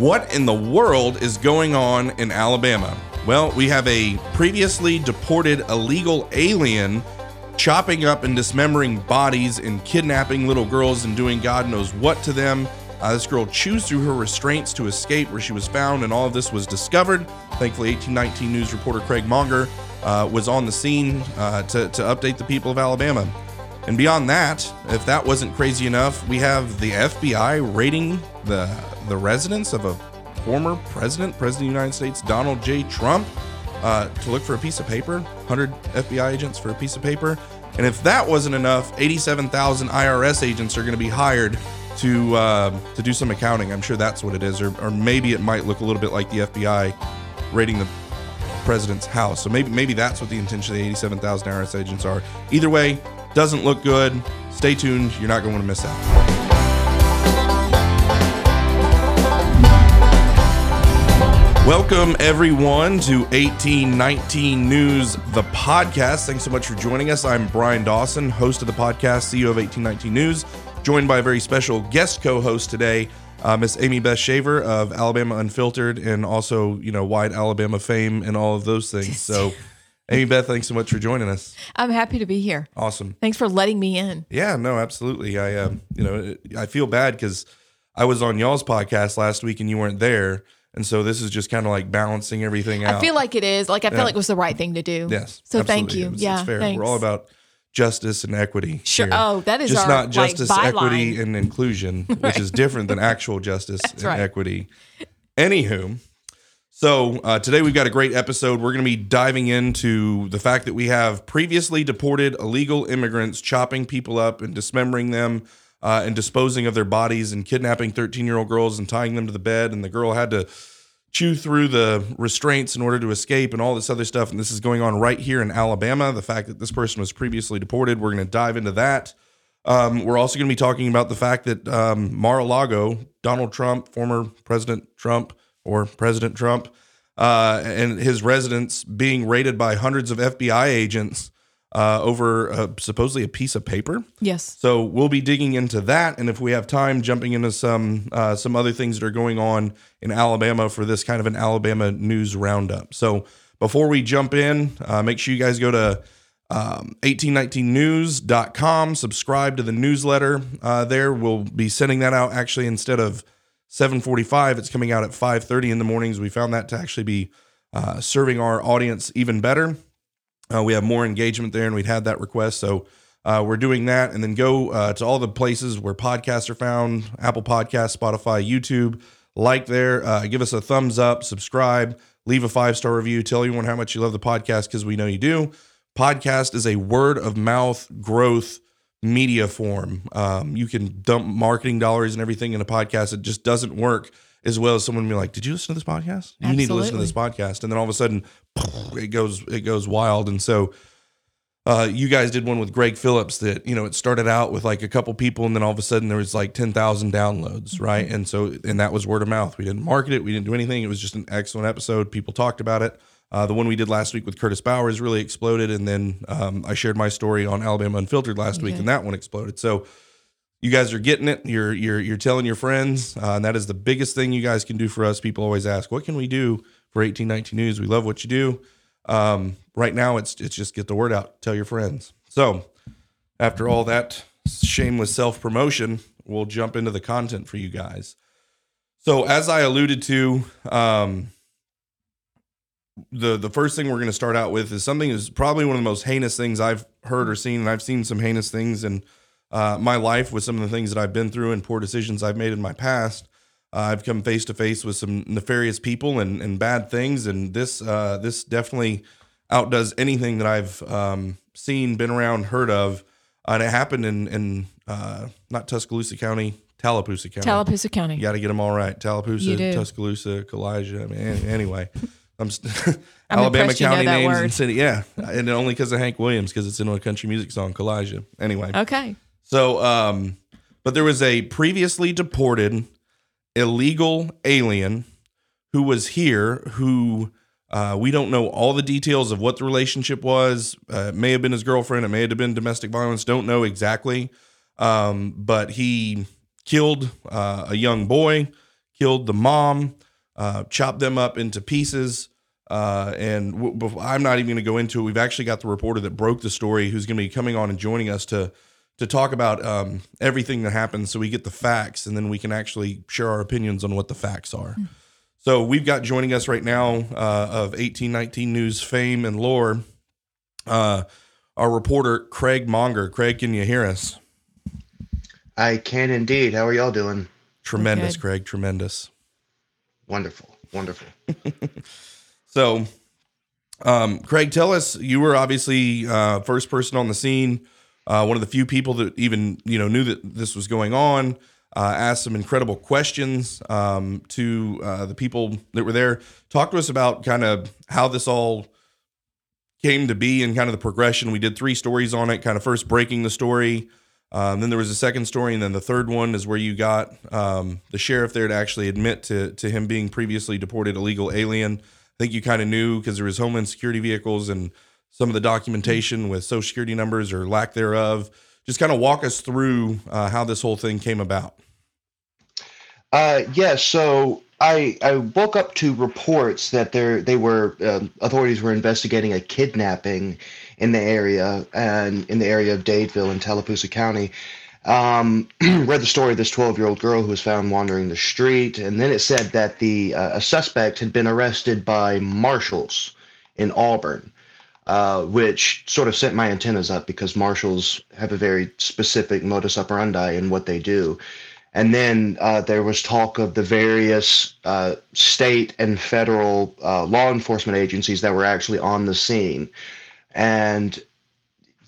What in the world is going on in Alabama? Well, we have a previously deported illegal alien chopping up and dismembering bodies and kidnapping little girls and doing God knows what to them. Uh, this girl chews through her restraints to escape where she was found, and all of this was discovered. Thankfully, 1819 News reporter Craig Monger uh, was on the scene uh, to, to update the people of Alabama. And beyond that, if that wasn't crazy enough, we have the FBI raiding the the residence of a former president, President of the United States, Donald J. Trump, uh, to look for a piece of paper. 100 FBI agents for a piece of paper. And if that wasn't enough, 87,000 IRS agents are going to be hired to uh, to do some accounting. I'm sure that's what it is, or, or maybe it might look a little bit like the FBI raiding the president's house. So maybe maybe that's what the intention of the 87,000 IRS agents are. Either way, doesn't look good. Stay tuned. You're not going to want to miss out. Welcome, everyone, to 1819 News, the podcast. Thanks so much for joining us. I'm Bryan Dawson, host of the podcast, CEO of 1819 News, joined by a very special guest co host today, uh, Miss Amie Beth Shaver of Alabama Unfiltered, and also, you know, wide Alabama fame and all of those things. So, Amie Beth, thanks so much for joining us. I'm happy to be here. Awesome. Thanks for letting me in. Yeah, no, absolutely. I, um, you know, I feel bad because I was on y'all's podcast last week and you weren't there, and so this is just kind of like balancing everything out. I feel like it is. Like I feel like it was the right thing to do. yes. So thank you. It's- yeah. it's fair. Thanks. We're all about justice and equity. Sure. here. Oh, that is just our, not justice, byline. equity, and inclusion, which is different than actual justice and right. equity. Anywho, so uh, today we've got a great episode. We're going to be diving into the fact that we have previously deported illegal immigrants chopping people up and dismembering them uh, and disposing of their bodies and kidnapping 13 year old girls and tying them to the bed. And the girl had to chew through the restraints in order to escape and all this other stuff. And this is going on right here in Alabama. The fact that this person was previously deported, we're going to dive into that. Um, we're also going to be talking about the fact that um, Mar-a-Lago, Donald Trump, former President Trump or President Trump, uh, and his residence being raided by hundreds of FBI agents uh, over uh, supposedly a piece of paper. Yes. So we'll be digging into that, and if we have time, jumping into some uh, some other things that are going on in Alabama for this kind of an Alabama news roundup. So before we jump in, uh, make sure you guys go to um, 1819news.com, subscribe to the newsletter. Uh, there, we'll be sending that out actually instead of 7:45. It's coming out at 5:30 in the mornings. We found that to actually be uh, serving our audience even better. Uh, we have more engagement there, and we'd had that request, so uh, we're doing that. And then go uh, to all the places where podcasts are found: Apple Podcasts, Spotify, YouTube. Like there, uh, give us a thumbs up, subscribe, leave a five star review, tell everyone how much you love the podcast because we know you do. Podcast is a word of mouth growth media form. Um, you can dump marketing dollars and everything in a podcast. It just doesn't work as well as someone be like, "Did you listen to this podcast? You need to listen to this podcast." And then all of a sudden, it goes it goes wild. And so, uh, you guys did one with Gregg Phillips that you know it started out with like a couple people, and then all of a sudden there was like ten thousand downloads, right? And so and that was word of mouth. We didn't market it. We didn't do anything. It was just an excellent episode. People talked about it. Uh, the one we did last week with Curtis Bowers really exploded, and then um, I shared my story on Alabama Unfiltered last week, and that one exploded. So you guys are getting it. You're you're you're telling your friends, uh, and that is the biggest thing you guys can do for us. People always ask, "What can we do for 1819 News?" We love what you do. Um, right now, it's it's just get the word out, tell your friends. So after all that shameless self promotion, we'll jump into the content for you guys. So as I alluded to, um, the the first thing we're going to start out with is something is probably one of the most heinous things I've heard or seen, and I've seen some heinous things in uh, my life with some of the things that I've been through and poor decisions I've made in my past. Uh, I've come face to face with some nefarious people and, and bad things, and this uh, this definitely outdoes anything that I've um, seen, been around, heard of. Uh, and it happened in in uh, not Tuscaloosa County, Tallapoosa County. Tallapoosa County. You got to get them all right. Tallapoosa. Tuscaloosa, Kalijah. I mean, anyway, I'm st- I'm Alabama impressed you know County names and city. Yeah, and only because of Hank Williams because it's in a country music song, Kalijah. Anyway, Okay. So um, but there was a previously deported illegal alien who was here who. Uh, we don't know all the details of what the relationship was. Uh, it may have been his girlfriend. It may have been domestic violence. Don't know exactly. Um, but he killed uh, a young boy, killed the mom, uh, chopped them up into pieces. Uh, and w- I'm not even going to go into it. We've actually got the reporter that broke the story, who's going to be coming on and joining us to to talk about um, everything that happens so we get the facts, and then we can actually share our opinions on what the facts are. So we've got joining us right now uh, of 1819 News fame and lore, uh, our reporter Craig Monger. Craig, can you hear us? I can indeed. How are y'all doing? Tremendous, Craig. Tremendous. Wonderful. Wonderful. So, um, Craig, tell us. You were obviously uh, first person on the scene, uh, one of the few people that even you know knew that this was going on. Uh, asked some incredible questions um, to uh, the people that were there. Talk to us about kind of how this all came to be and kind of the progression. We did three stories on it. Kind of first breaking the story. Um, then there was a second story, and then the third one is where you got um, the sheriff there to actually admit to to him being previously deported illegal alien. I think you kind of knew because there was Homeland Security vehicles and some of the documentation with Social Security numbers or lack thereof. Just kind of walk us through uh, how this whole thing came about. Uh, yeah. So I I woke up to reports that there they were um, authorities were investigating a kidnapping in the area and in the area of Dadeville in Tallapoosa County. Um, read the story of this 12 year old girl who was found wandering the street, and then it said that the uh, a suspect had been arrested by marshals in Auburn. Uh, which sort of sent my antennas up because marshals have a very specific modus operandi in what they do. And then uh, there was talk of the various uh, state and federal uh, law enforcement agencies that were actually on the scene. And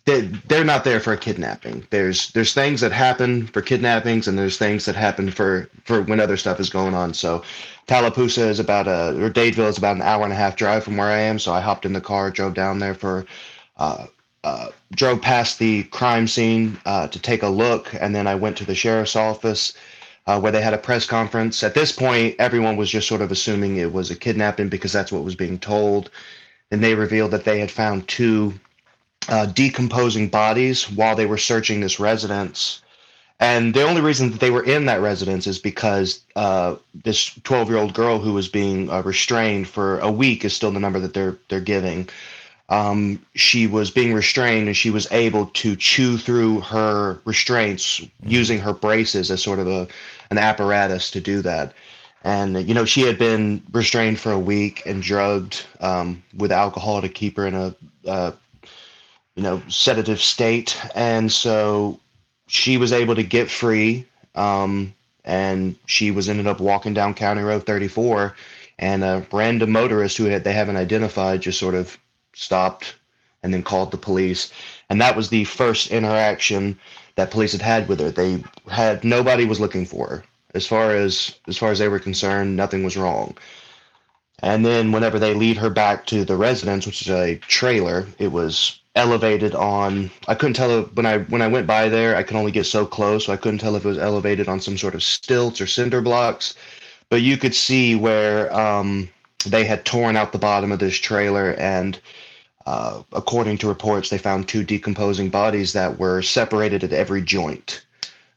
they, they're not there for a kidnapping. There's there's things that happen for kidnappings, and there's things that happen for for when other stuff is going on. So Tallapoosa is about a or Dadeville is about an hour and a half drive from where I am. So I hopped in the car, drove down there for, uh, uh, drove past the crime scene uh, to take a look, and then I went to the sheriff's office. Uh, where they had a press conference. At this point, everyone was just sort of assuming it was a kidnapping because that's what was being told. And they revealed that they had found two uh, decomposing bodies while they were searching this residence. And the only reason that they were in that residence is because uh, this 12 year old girl who was being uh, restrained for a week is still the number that they're they're giving. Um, she was being restrained and she was able to chew through her restraints using her braces as sort of a an apparatus to do that. And you know she had been restrained for a week and drugged um, with alcohol to keep her in a uh, you know sedative state. And so she was able to get free um, and she was ended up walking down county road 34 and a random motorist who had, they haven't identified just sort of stopped and then called the police. And that was the first interaction that police had had with her. They had nobody was looking for her. As far as as far as they were concerned nothing was wrong. And then whenever they lead her back to the residence, which is a trailer, it was elevated on I couldn't tell when I when I went by there, I could only get so close, so I couldn't tell if it was elevated on some sort of stilts or cinder blocks. But you could see where um, they had torn out the bottom of this trailer and uh, according to reports, they found two decomposing bodies that were separated at every joint.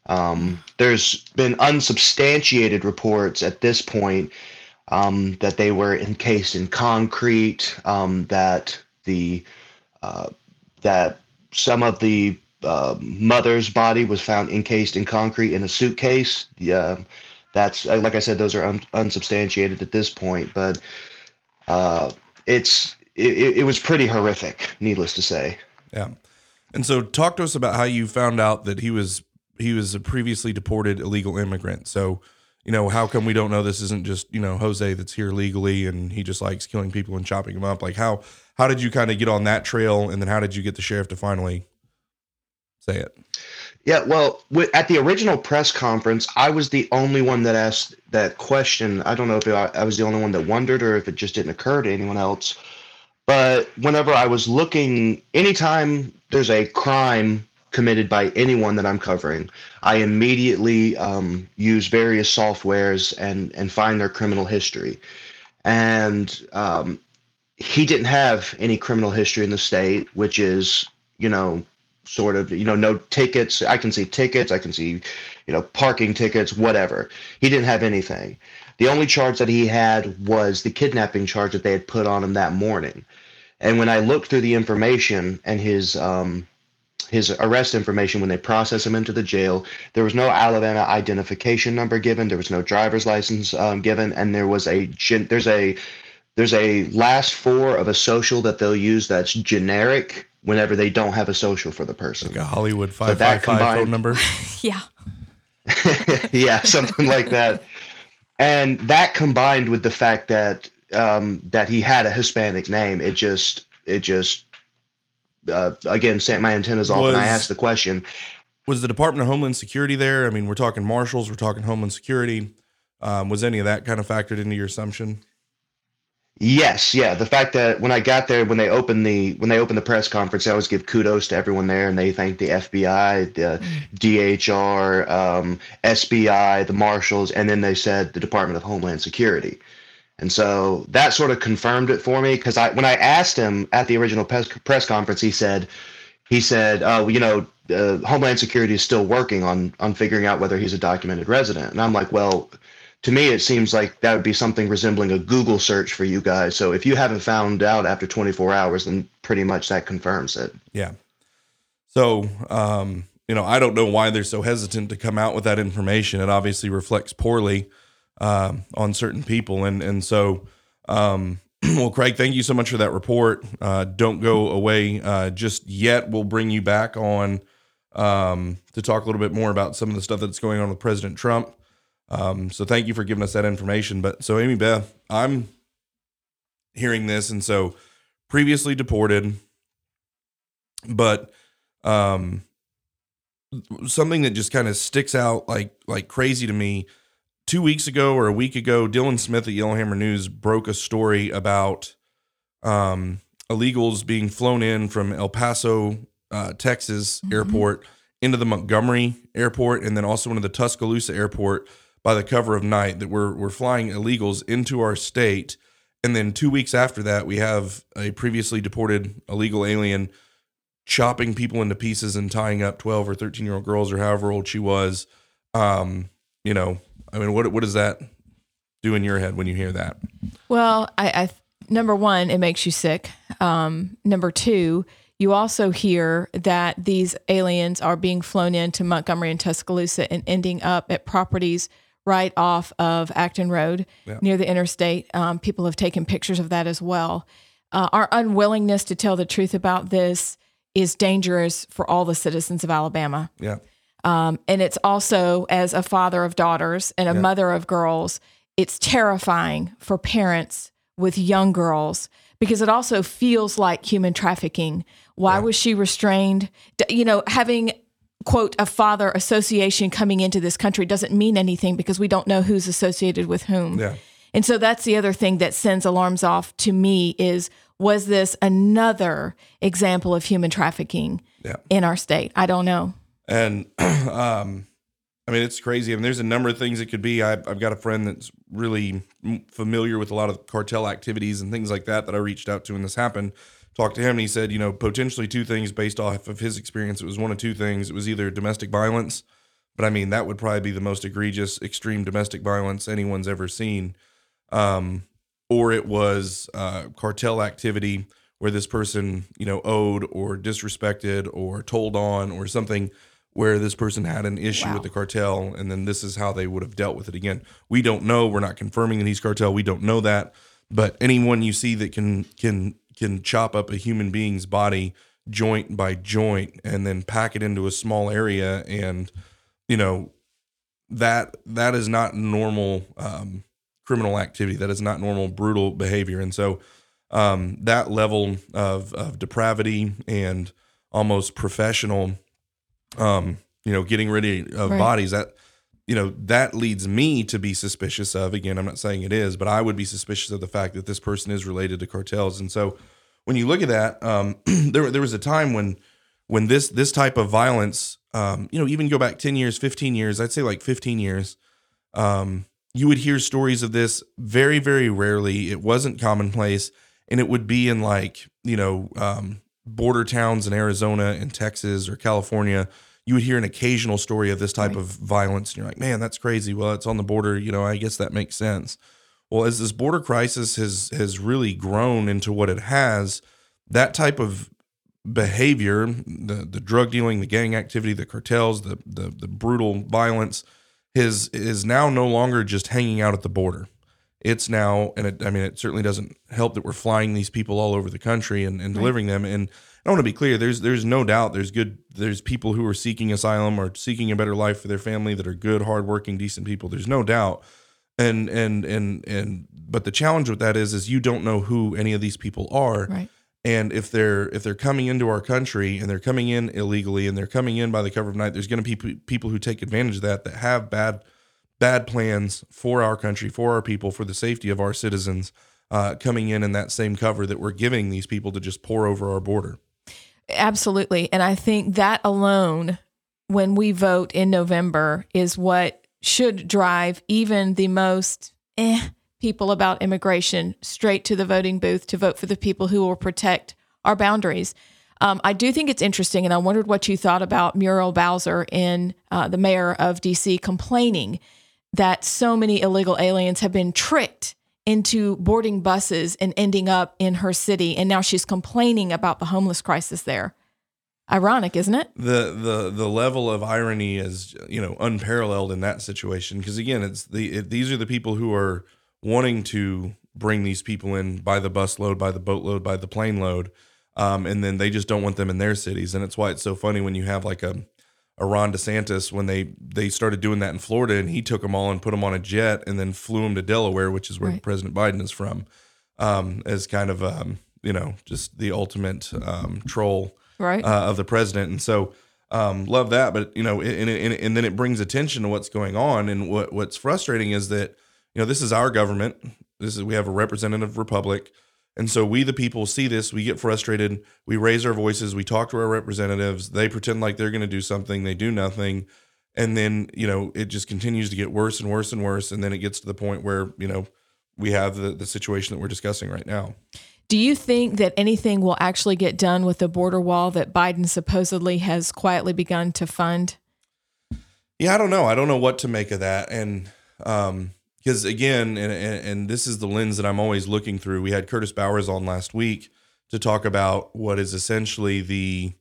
Um, there's been unsubstantiated reports at this point um, that they were encased in concrete, um, that the uh, that some of the uh, mother's body was found encased in concrete in a suitcase. Yeah, that's uh, like I said, those are un- unsubstantiated at this point, but uh, it's it, it was pretty horrific, needless to say. Yeah. And so talk to us about how you found out that he was he was a previously deported illegal immigrant. So, you know, how come we don't know this isn't just, you know, Jose that's here legally and he just likes killing people and chopping them up? Like how how did you kind of get on that trail and then how did you get the sheriff to finally say it? Yeah, well, wi- at the original press conference, I was the only one that asked that question. I don't know if I, I was the only one that wondered or if it just didn't occur to anyone else. But whenever I was looking, anytime there's a crime committed by anyone that I'm covering, I immediately um, use various softwares and and find their criminal history. And um, he didn't have any criminal history in the state, which is, you know, sort of, you know, no tickets. I can see tickets. I can see, you know, parking tickets, whatever. He didn't have anything. The only charge that he had was the kidnapping charge that they had put on him that morning. And when I looked through the information and his um, his arrest information when they process him into the jail, there was no Alabama identification number given, there was no driver's license um, given, and there was a gen- there's a there's a last four of a social that they'll use that's generic whenever they don't have a social for the person. Like a Hollywood that five five five phone combined- number. Yeah. yeah, something like that. And that combined with the fact that um, that he had a Hispanic name, it just it just uh, again sent my antennas off. and I asked the question. Was the Department of Homeland Security there? I mean, we're talking marshals, we're talking Homeland Security. Um, was any of that kind of factored into your assumption? Yes, yeah. The fact that when I got there, when they opened the when they opened the press conference, I always give kudos to everyone there, and they thank the FBI, the DHR, um, SBI, the marshals, and then they said the Department of Homeland Security. And so that sort of confirmed it for me because I when I asked him at the original press, press conference, he said he said, "Oh, you know, uh, Homeland Security is still working on on figuring out whether he's a documented resident." And I'm like, "Well." To me, it seems like that would be something resembling a Google search for you guys. So if you haven't found out after 24 hours, then pretty much that confirms it. Yeah. So, um, you know, I don't know why they're so hesitant to come out with that information. It obviously reflects poorly um, on certain people, and and so, um, well, Craig, thank you so much for that report. Uh, don't go away uh, just yet. We'll bring you back on um, to talk a little bit more about some of the stuff that's going on with President Trump. Um, so, thank you for giving us that information. But so, Amie Beth, I'm hearing this, and so previously deported but um something that just kind of sticks out like like crazy to me two weeks ago or a week ago dylan smith at yellowhammer news broke a story about um illegals being flown in from el paso uh, texas airport into the montgomery airport and then also into the tuscaloosa airport by the cover of night that we're, we're flying illegals into our state. And then two weeks after that we have a previously deported illegal alien chopping people into pieces and tying up 12 or 13 year old girls or however old she was. Um you know i mean what what does that do in your head when you hear that? Well, I, I number one, it makes you sick. Um, number two, you also hear that these aliens are being flown into Montgomery and Tuscaloosa and ending up at properties right off of Acton Road Yeah. near the interstate. Um, people have taken pictures of that as well. Uh, our unwillingness to tell the truth about this is dangerous for all the citizens of Alabama. yeah Um, and it's also, as a father of daughters and a Yeah. mother of girls, it's terrifying for parents with young girls because it also feels like human trafficking. Why was she restrained? You know, having quote a father association coming into this country doesn't mean anything because we don't know who's associated with whom. yeah And so that's the other thing that sends alarms off to me is was this another example of human trafficking Yeah. in our state? I don't know. and um i mean it's crazy i mean there's a number of things it could be I, i've got a friend that's really familiar with a lot of cartel activities and things like that that i reached out to when this happened talked to him and he said you know potentially two things based off of his experience it was one of two things it was either domestic violence but i mean that would probably be the most egregious extreme domestic violence anyone's ever seen um, or it was uh, cartel activity where this person, you know, owed or disrespected or told on or something where this person had an issue Wow. with the cartel and then this is how they would have dealt with it again. We don't know, we're not confirming that he's cartel. We don't know that, but anyone you see that can can can chop up a human being's body joint by joint and then pack it into a small area and you know that that is not normal um, criminal activity. That is not normal brutal behavior. And so um, that level of, of depravity and almost professional, um, you know, getting rid of Right. bodies that you know that leads me to be suspicious of. Again, I'm not saying it is, but I would be suspicious of the fact that this person is related to cartels. And so when you look at that, um, there there was a time when when this this type of violence, um, you know, even go back ten years, fifteen years, I'd say like fifteen years, um, you would hear stories of this very very rarely. It wasn't commonplace, and it would be in like you know um, border towns in Arizona and Texas or California. You would hear an occasional story of this type Right. of violence, and you're like, man, that's crazy. Well, it's on the border. You know, I guess that makes sense. Well, as this border crisis has has really grown into what it has, that type of behavior, the the drug dealing, the gang activity, the cartels, the the, the brutal violence, is is now no longer just hanging out at the border. It's now, and it, I mean, it certainly doesn't help that we're flying these people all over the country and, and delivering them. And I want to be clear: there's there's no doubt there's good there's people who are seeking asylum or seeking a better life for their family that are good, hardworking, decent people. There's no doubt. And and and and but the challenge with that is is you don't know who any of these people are. Right. And if they're if they're coming into our country and they're coming in illegally and they're coming in by the cover of night, there's going to be people who take advantage of that that have bad bad plans for our country, for our people, for the safety of our citizens, uh, coming in in that same cover that we're giving these people to just pour over our border. Absolutely. And I think that alone, when we vote in November, is what should drive even the most eh, people about immigration straight to the voting booth to vote for the people who will protect our boundaries. Um, I do think it's interesting, and I wondered what you thought about Muriel Bowser in uh, the mayor of DC complaining that so many illegal aliens have been tricked into boarding buses and ending up in her city. And now she's complaining about the homeless crisis there. Ironic, isn't it? the the the level of irony is you know unparalleled in that situation because again it's the it, these are the people who are wanting to bring these people in by the bus load by the boat load by the plane load um, and then they just don't want them in their cities and it's why it's so funny when you have like a a Ron DeSantis when they they started doing that in Florida and he took them all and put them on a jet and then flew them to Delaware which is where Right. President Biden is from um, as kind of um, you know just the ultimate um, troll Right. uh, of the president, and so um, love that. But you know, and, and, and then it brings attention to what's going on. And what what's frustrating is that you know this is our government. This is we have a representative republic, and so we the people see this. We get frustrated. We raise our voices. We talk to our representatives. They pretend like they're going to do something. They do nothing. And then you know it just continues to get worse and worse and worse. And then it gets to the point where you know we have the the situation that we're discussing right now. Do you think that anything will actually get done with the border wall that Biden supposedly has quietly begun to fund? Yeah, I don't know. I don't know what to make of that. And um because again, and, and and this is the lens that I'm always looking through. We had Curtis Bowers on last week to talk about what is essentially the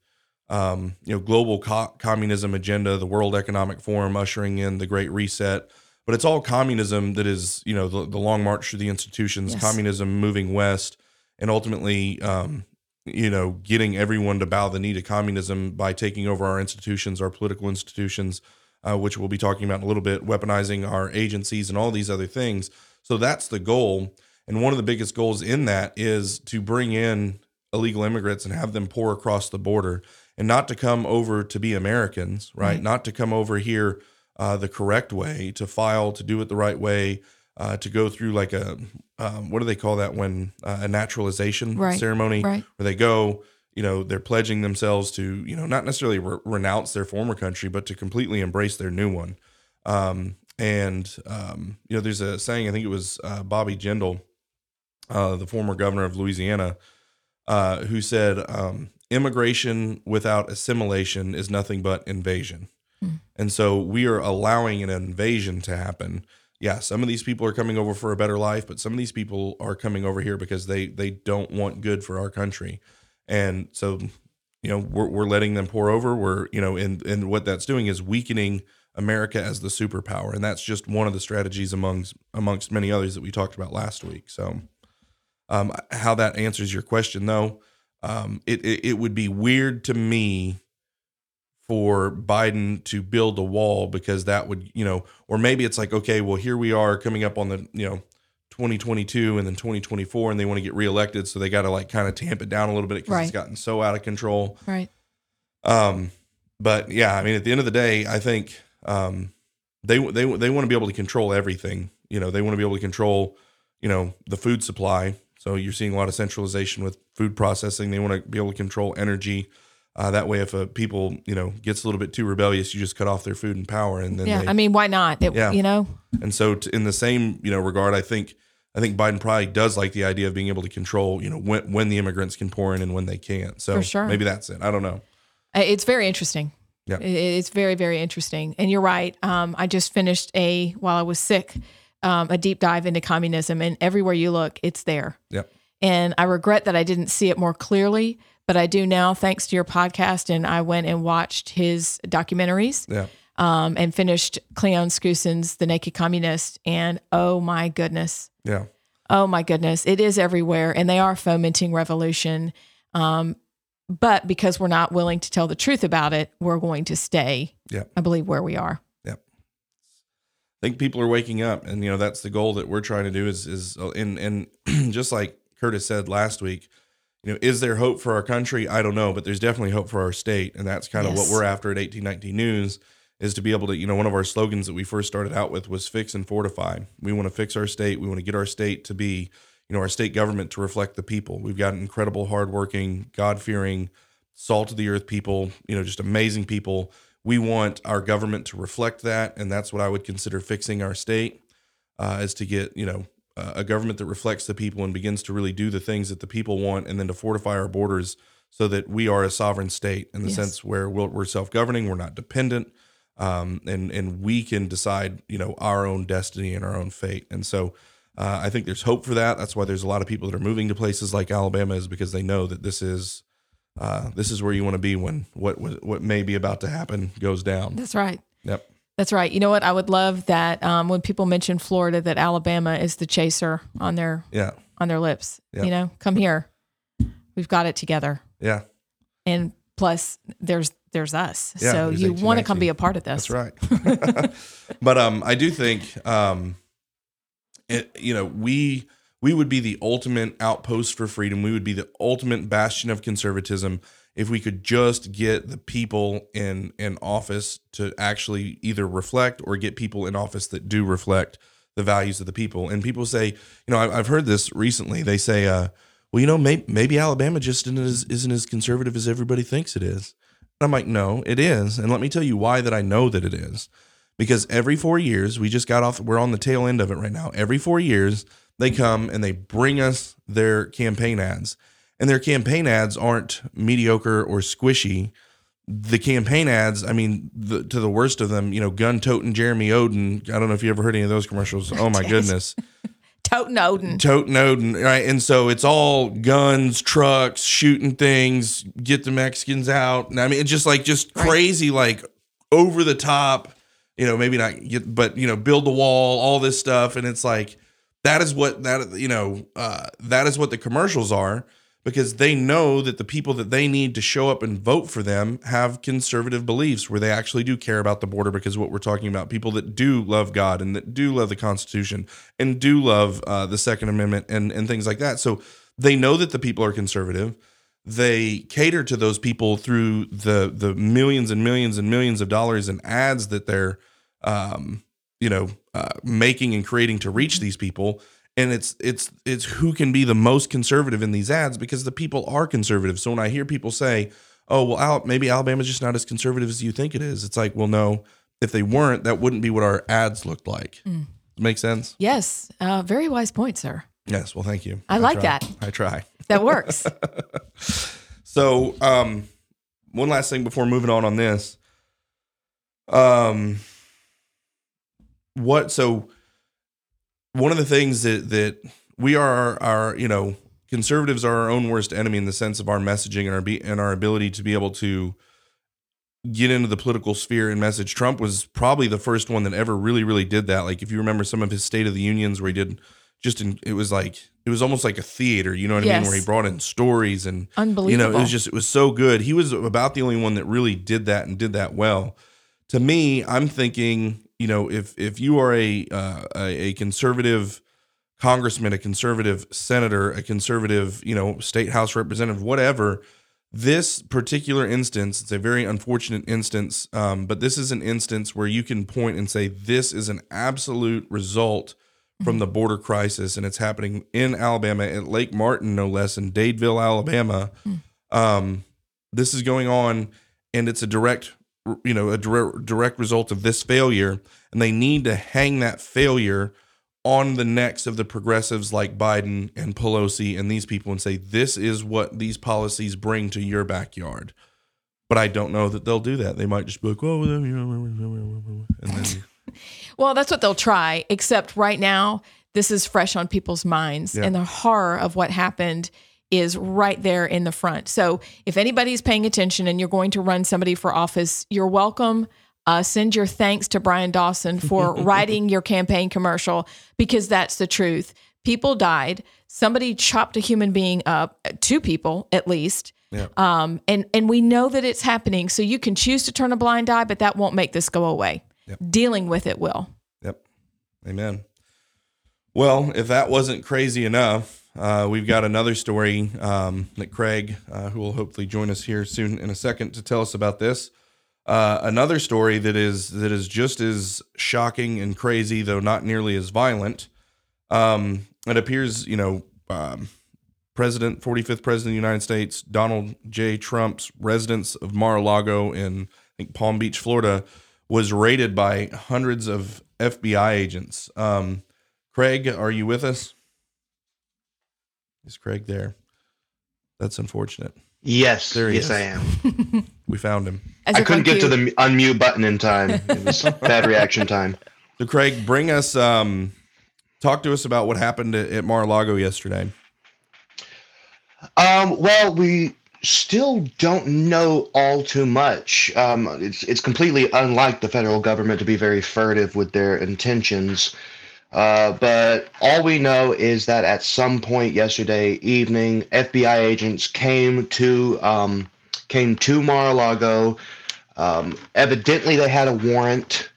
um, you know global co- communism agenda, the World Economic Forum ushering in the Great Reset. But it's all communism that is you know the, the long march through the institutions, Yes. communism moving west, and ultimately um, you know getting everyone to bow the knee to communism by taking over our institutions, our political institutions, uh, which we'll be talking about in a little bit, weaponizing our agencies and all these other things. So that's the goal. And one of the biggest goals in that is to bring in illegal immigrants and have them pour across the border and not to come over to be Americans, right? Right. Not to come over here uh, the correct way, to file, to do it the right way, uh, to go through like a, um, what do they call that when uh, a naturalization Right. ceremony Right. where they go, you know, they're pledging themselves to, you know, not necessarily re- renounce their former country, but to completely embrace their new one. Um, and, um, you know, there's a saying, I think it was uh, Bobby Jindal, uh, the former governor of Louisiana, uh, who said, um, immigration without assimilation is nothing but invasion. And so we are allowing an invasion to happen. Yeah, some of these people are coming over for a better life, but some of these people are coming over here because they they don't want good for our country. And so, you know, we're we're letting them pour over. We're, you know, and and what that's doing is weakening America as the superpower. And that's just one of the strategies amongst amongst many others that we talked about last week. So um, how that answers your question though, um, it, it it would be weird to me for Biden to build a wall because that would, you know, or maybe it's like, okay, well, here we are coming up on the, you know, 2022 and then 2024 and they want to get reelected. So they got to like kind of tamp it down a little bit because Right. it's gotten so out of control. Right. Um, but yeah, I mean, at the end of the day, I think um, they they they want to be able to control everything. You know, they want to be able to control, you know, the food supply. So you're seeing a lot of centralization with food processing. They want to be able to control energy. Uh, that way, if a people you know gets a little bit too rebellious, you just cut off their food and power, and then Yeah. they, I mean, why not? It, Yeah. You know, and so, t- in the same you know regard, I think I think Biden probably does like the idea of being able to control you know when when the immigrants can pour in and when they can't. So sure. maybe that's it. I don't know. It's very interesting. Yeah. It's very very interesting. And you're right. Um, I just finished a while I was sick, um, a deep dive into communism, and everywhere you look, it's there. Yep. And I regret that I didn't see it more clearly, but I do now thanks to your podcast. And I went and watched his documentaries Yeah. um, and finished Cleon Skousen's The Naked Communist. And oh my goodness, Yeah. oh my goodness, it is everywhere. And they are fomenting revolution. Um, but because we're not willing to tell the truth about it, we're going to stay, Yeah. I believe, where we are. Yep. I think people are waking up, and you know that's the goal that we're trying to do. Is is uh, and and just like Curtis said last week, you know, is there hope for our country? I don't know, but there's definitely hope for our state, and that's kind of Yes. what we're after at 1819 News. Is to be able to, you know, one of our slogans that we first started out with was "Fix and Fortify." We want to fix our state. We want to get our state to be, you know, our state government to reflect the people. We've got incredible, hardworking, God fearing, salt of the earth people. You know, just amazing people we want our government to reflect that and that's what i would consider fixing our state uh, is to get you know uh, a government that reflects the people and begins to really do the things that the people want and then to fortify our borders so that we are a sovereign state in the Yes. sense where we're, we're self-governing we're not dependent um, and and we can decide you know our own destiny and our own fate and so uh, i think there's hope for that that's why there's a lot of people that are moving to places like alabama is because they know that this is uh, this is where you want to be when what what what may be about to happen goes down. That's right. Yep. That's right. You know what? I would love that um, when people mention Florida, that Alabama is the chaser on their Yeah. on their lips. Yep. You know, come here. We've got it together. Yeah. And plus, there's there's us. Yeah, so there's you want to come be a part of this. That's right. but um, I do think um, it, you know, we we would be the ultimate outpost for freedom. We would be the ultimate bastion of conservatism if we could just get the people in in office to actually either reflect or get people in office that do reflect the values of the people. And people say, you know, I've heard this recently. They say, uh, well, you know, maybe, maybe Alabama just isn't as, isn't as conservative as everybody thinks it is. And I'm like, no, it is. And let me tell you why that I know that it is. Because every four years, we just got off, we're on the tail end of it right now. Every four years, they come and they bring us their campaign ads. And their campaign ads aren't mediocre or squishy. The campaign ads, I mean, the, to the worst of them, you know, gun toting Jeremy Oden. I don't know if you ever heard any of those commercials. Oh my goodness. Toten Odin. Toting Odin, right? And so it's all guns, trucks, shooting things, get the Mexicans out. And I mean, it's just like just Right. crazy, like over the top. You know, maybe not, get, but you know, build the wall, all this stuff, and it's like that is what that you know uh, that is what the commercials are because they know that the people that they need to show up and vote for them have conservative beliefs where they actually do care about the border because what we're talking about people that do love God and that do love the Constitution and do love uh, the Second Amendment and and things like that. So they know that the people are conservative. They cater to those people through the the millions and millions and millions of dollars in ads that they're um, you know uh, making and creating to reach these people and it's it's it's who can be the most conservative in these ads because the people are conservative so when i hear people say oh well Al- maybe alabama's just not as conservative as you think it is it's like well no if they weren't that wouldn't be what our ads looked like make sense Yes. Uh, very wise point, sir. yes well thank you I like try. that. i try That works. So, um, one last thing before moving on on this. Um, what? So, one of the things that that we are our you know conservatives are our own worst enemy in the sense of our messaging and our be and our ability to be able to get into the political sphere and message. Trump was probably the first one that ever really really did that. Like if you remember some of his State of the Unions where he did just in it was like it was almost like a theater. You know what I mean? Where he brought in stories and Unbelievable. you know, it was just it was so good. He was about the only one that really did that and did that well. To me, I'm thinking, you know, if if you are a uh, a, a conservative congressman, a conservative senator, a conservative, you know, state house representative, whatever, this particular instance, it's a very unfortunate instance, um, but this is an instance where you can point and say this is an absolute result from the border crisis, and it's happening in Alabama at Lake Martin, no less, in Dadeville, Alabama. Um, this is going on, and it's a direct, you know, a direct, direct result of this failure, and they need to hang that failure on the necks of the progressives like Biden and Pelosi and these people and say this is what these policies bring to your backyard. but I don't know that they'll do that. They might just be like, "Oh," and then Well, that's what they'll try, except right now, this is fresh on people's minds. Yeah. And the horror of what happened is right there in the front. So if anybody's paying attention and you're going to run somebody for office, you're welcome. Uh, send your thanks to Bryan Dawson for writing your campaign commercial because that's the truth. People died. Somebody chopped a human being up, two people at least. Yeah. Um, and and we know that it's happening. So you can choose to turn a blind eye, but that won't make this go away. Dealing with it will. Yep. Amen. Well, if that wasn't crazy enough, uh, we've got another story um, that Craig, uh, who will hopefully join us here soon in a second to tell us about this. Uh, another story that is that is just as shocking and crazy, though not nearly as violent. Um, it appears, you know, um, President, 45th President of the United States, Donald J. Trump's residence of Mar-a-Lago in I think Palm Beach, Florida, was raided by hundreds of FBI agents. Um, Craig, are you with us? Is Craig there? That's unfortunate. Yes, There he yes, is. I am. We found him. As I couldn't on get to the unmute button in time. It was bad reaction time. So, Craig, bring us, um, talk to us about what happened at, at Mar-a-Lago yesterday. Um, well, we still don't know all too much. Um, it's it's completely unlike the federal government to be very furtive with their intentions. Uh, but all we know is that at some point yesterday evening, FBI agents came to um, came to Mar-a-Lago. Um, evidently, they had a warrant.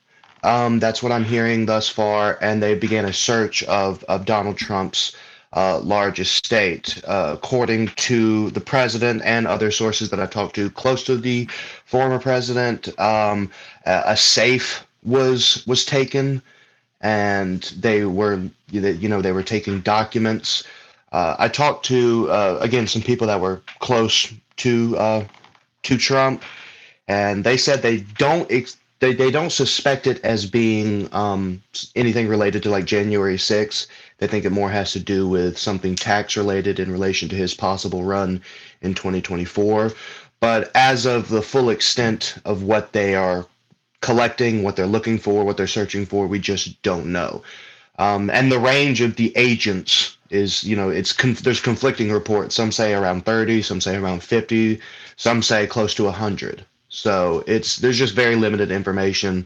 Um, that's what I'm hearing thus far, and they began a search of of Donald Trump's uh, large estate. Uh, according to the president and other sources that I talked to close to the former president, um, a, a safe was was taken, and they were you know they were taking documents. Uh, I talked to uh, again some people that were close to uh, to Trump, and they said they don't ex- they, they don't suspect it as being um, anything related to like January 6th. They think it more has to do with something tax related in relation to his possible run in 2024. But as of the full extent of what they are collecting, what they're looking for, what they're searching for, we just don't know. Um, and the range of the agents is, you know, it's con- there's conflicting reports. Some say around 30, some say around 50, some say close to 100. So it's there's just very limited information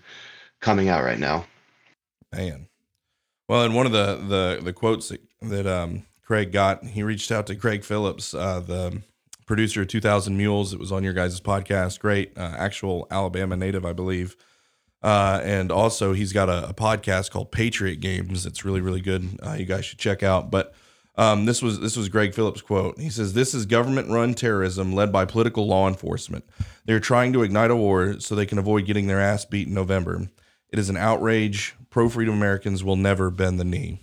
coming out right now. Man. Well, and one of the the the quotes that, that um, Craig got, he reached out to Craig Phillips, uh, the producer of 2000 Mules. It was on your guys' podcast. Great, uh, actual Alabama native, I believe. Uh, and also, he's got a, a podcast called Patriot Games. It's really, really good. Uh, you guys should check out. But um, this was this was Gregg Phillips' quote. He says, "This is government-run terrorism led by political law enforcement. They're trying to ignite a war so they can avoid getting their ass beat in November. It is an outrage. Pro freedom Americans will never bend the knee."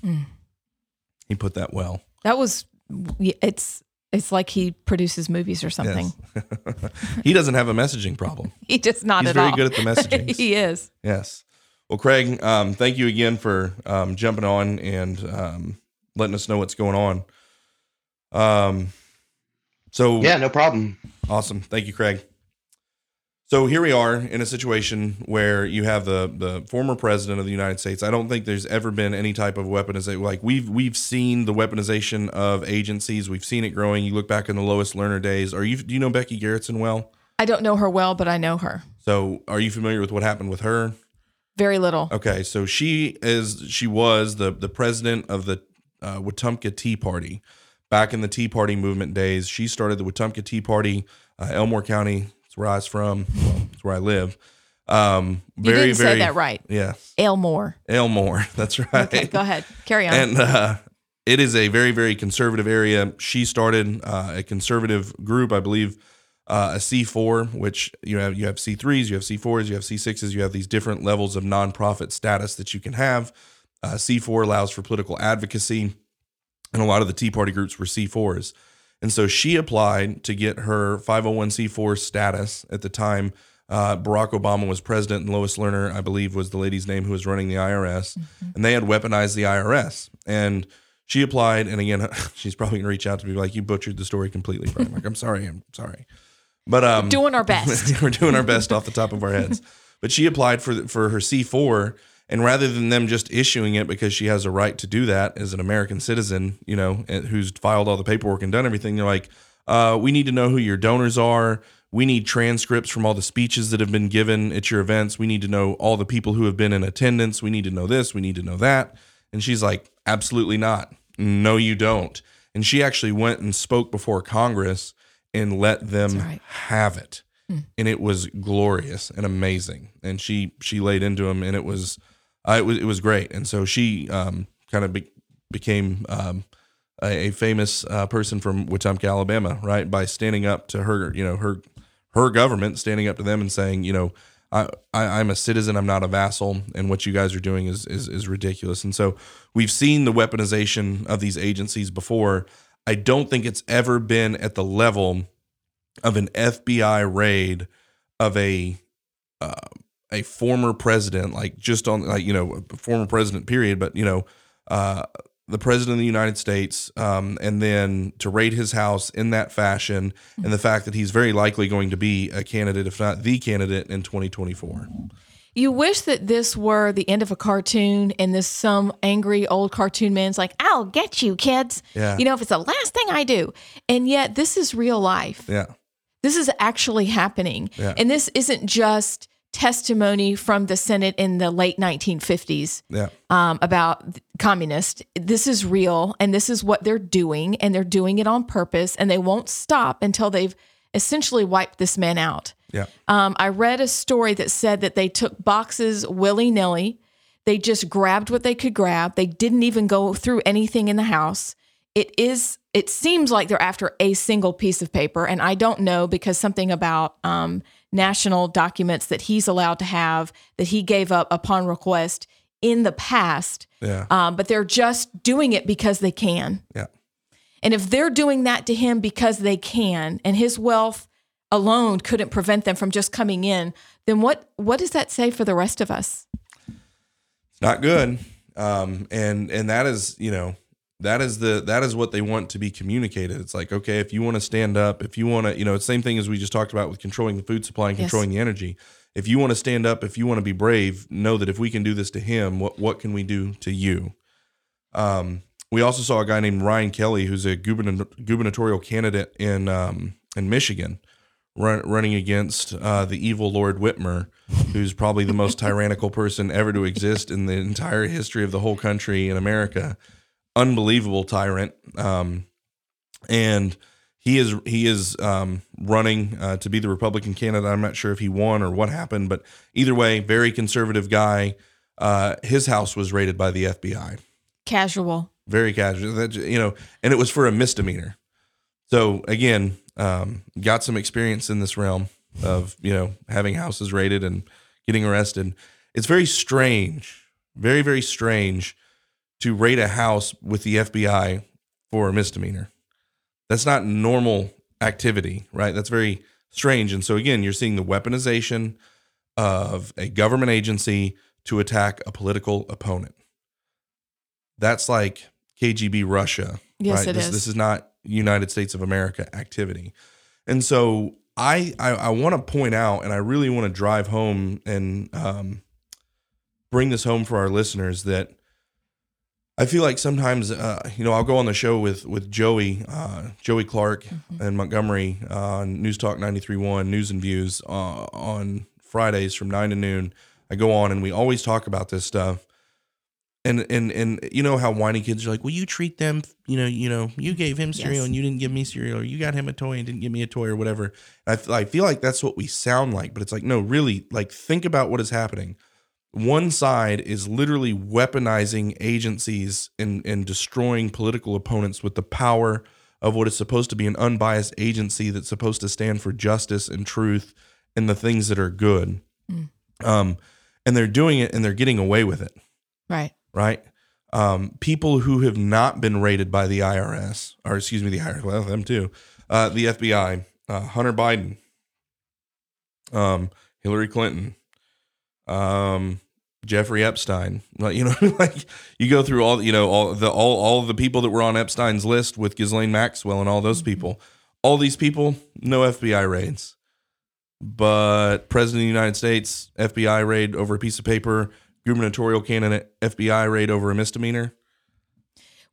He put that well. That was it's it's like he produces movies or something. Yes. he doesn't have a messaging problem. He just not at all. He's at very all. good at the messaging. he is. Yes. Well, Craig, um, thank you again for um, jumping on and um, letting us know what's going on. Um, so Yeah, no problem. awesome. Thank you, Craig. So here we are in a situation where you have the the former president of the United States. I don't think there's ever been any type of weaponization. Like we've we've seen the weaponization of agencies. We've seen it growing. You look back in the Lois Lerner days. Are you do you know Becky Gerritson well? I don't know her well, but I know her So are you familiar with what happened with her? very little. Okay, so she is she was the the president of the uh, Wetumpka Tea Party back in the Tea Party movement days. She started the Wetumpka Tea Party, uh, Elmore County. Where I was from. Well, that's where I live. Um, You very didn't very say that right. Yeah, Aylmore. Elmore. That's right. Okay, go ahead. Carry on. And uh, it is a very, very conservative area. She started uh, a conservative group, I believe, uh, a C4, which you have you have C3s, you have C4s, you have C6s, you have these different levels of nonprofit status that you can have. Uh, C4 allows for political advocacy, and a lot of the Tea Party groups were C4s. And so she applied to get her 501c4 status at the time. Uh, Barack Obama was president, and Lois Lerner, I believe, was the lady's name who was running the IRS. And they had weaponized the IRS. And she applied. And again, she's probably going to reach out to me like, you butchered the story completely. Bryan. I'm like, I'm sorry. I'm sorry. But um, Doing our best. we're doing our best off the top of our heads. But she applied for for her C four, and rather than them just issuing it because she has a right to do that as an American citizen, you know, who's filed all the paperwork and done everything, they're like, uh, we need to know who your donors are. We need transcripts from all the speeches that have been given at your events. We need to know all the people who have been in attendance. We need to know this. We need to know that. And she's like, absolutely not. No, you don't. And she actually went and spoke before Congress and let them right. have it. And it was glorious and amazing. And she she laid into him, and it was uh, it was it was great. And so she um, kind of be, became um, a, a famous uh, person from Wetumpka, Alabama, right? By standing up to her, you know, her her government, standing up to them and saying, you know, I, I I'm a citizen, I'm not a vassal, and what you guys are doing is is is ridiculous. And so we've seen the weaponization of these agencies before. I don't think it's ever been at the level of an FBI raid of a uh, a former president, like just on like you know former president period, but you know uh, the president of the United States, um, and then to raid his house in that fashion, and the fact that he's very likely going to be a candidate, if not the candidate, in 2024. You wish that this were the end of a cartoon and this some angry old cartoon man's like, I'll get you, kids. Yeah. You know, if it's the last thing I do. And yet this is real life. Yeah, This is actually happening. Yeah. And this isn't just testimony from the Senate in the late 1950s yeah, um, about communists. This is real and this is what they're doing. And they're doing it on purpose and they won't stop until they've essentially wiped this man out. yeah, Um, I read a story that said that they took boxes willy nilly. They just grabbed what they could grab. They didn't even go through anything in the house. It is. It seems like they're after a single piece of paper, and I don't know because something about um, national documents that he's allowed to have that he gave up upon request in the past. yeah, Um, but they're just doing it because they can. yeah. And if they're doing that to him because they can, and his wealth alone couldn't prevent them from just coming in, then what what does that say for the rest of us? It's not good. Um, and and that is you know that is the that is what they want to be communicated. It's like okay, if you want to stand up, if you want to, you know, it's the same thing as we just talked about with controlling the food supply and Yes. controlling the energy. If you want to stand up, if you want to be brave, know that if we can do this to him, what what can we do to you? Um, we also saw a guy named Ryan Kelly, who's a gubern- gubernatorial candidate in um, in Michigan, run, running against uh, the evil Lord Whitmer, who's probably the most tyrannical person ever to exist in the entire history of the whole country in America. Unbelievable tyrant, um, and he is he is um, running uh, to be the Republican candidate. I'm not sure if he won or what happened, but either way, very conservative guy. Uh, his house was raided by the FBI Casual. very casual. That you know, and it was for a misdemeanor. So again, um, got some experience in this realm of you know having houses raided and getting arrested. It's very strange, very very strange to raid a house with the FBI for a misdemeanor. That's not normal activity, right? That's very strange. And so again, you're seeing the weaponization of a government agency to attack a political opponent. That's like KGB Russia. Yes, right? it this, is. This is not United States of America activity. And so I I, I want to point out, and I really want to drive home and um, bring this home for our listeners that I feel like sometimes, uh, you know, I'll go on the show with with Joey, uh, Joey Clark and Montgomery on News Talk 93.1 News and Views uh, on Fridays from nine to noon. I go on and we always talk about this stuff. And and and you know how whiny kids are like, well, you treat them, you know, you know, you gave him cereal Yes. and you didn't give me cereal, or you got him a toy and didn't give me a toy, or whatever. I, I feel like that's what we sound like, but it's like, no, really, like think about what is happening one side is literally weaponizing agencies and, and destroying political opponents with the power of what is supposed to be an unbiased agency that's supposed to stand for justice and truth and the things that are good. Um, and they're doing it and they're getting away with it, Right. right? Um, people who have not been rated by the IRS, or excuse me, the IRS, well, them too, uh, the FBI, uh, Hunter Biden, um, Hillary Clinton, um, Jeffrey Epstein. Like, you know, like you go through all, you know, all the all all the people that were on Epstein's list with Ghislaine Maxwell and all those people. All these people, no FBI raids. but President of the United States, FBI raid over a piece of paper, gubernatorial candidate, FBI raid over a misdemeanor.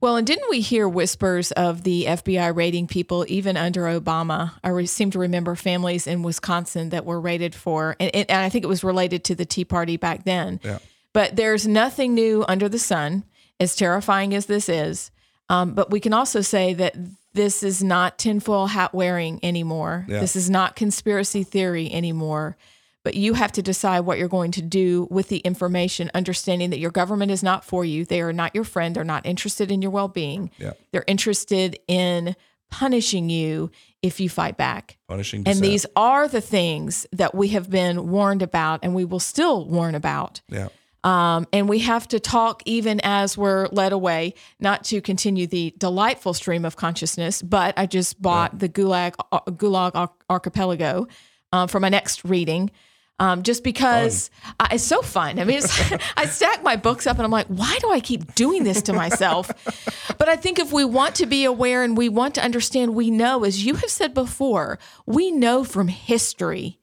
Well, and didn't we hear whispers of the FBI raiding people even under Obama? I re- seem to remember families in Wisconsin that were raided for, and, and I think it was related to the Tea Party back then. Yeah. But there's nothing new under the sun, as terrifying as this is. Um, but we can also say that this is not tinfoil hat wearing anymore. Yeah. This is not conspiracy theory anymore. But you have to decide what you're going to do with the information, understanding that your government is not for you. They are not your friend. They're not interested in your well being. Yeah. They're interested in punishing you if you fight back. Punishing And these are the things that we have been warned about and we will still warn about. yeah. Um, and we have to talk even as we're led away, not to continue the delightful stream of consciousness. But I just bought the Gulag uh, Gulag Archipelago uh, for my next reading. Um, just because I, it's so fun. I mean, it's, I stack my books up and I'm like, why do I keep doing this to myself? but I think if we want to be aware and we want to understand, we know, as you have said before, we know from history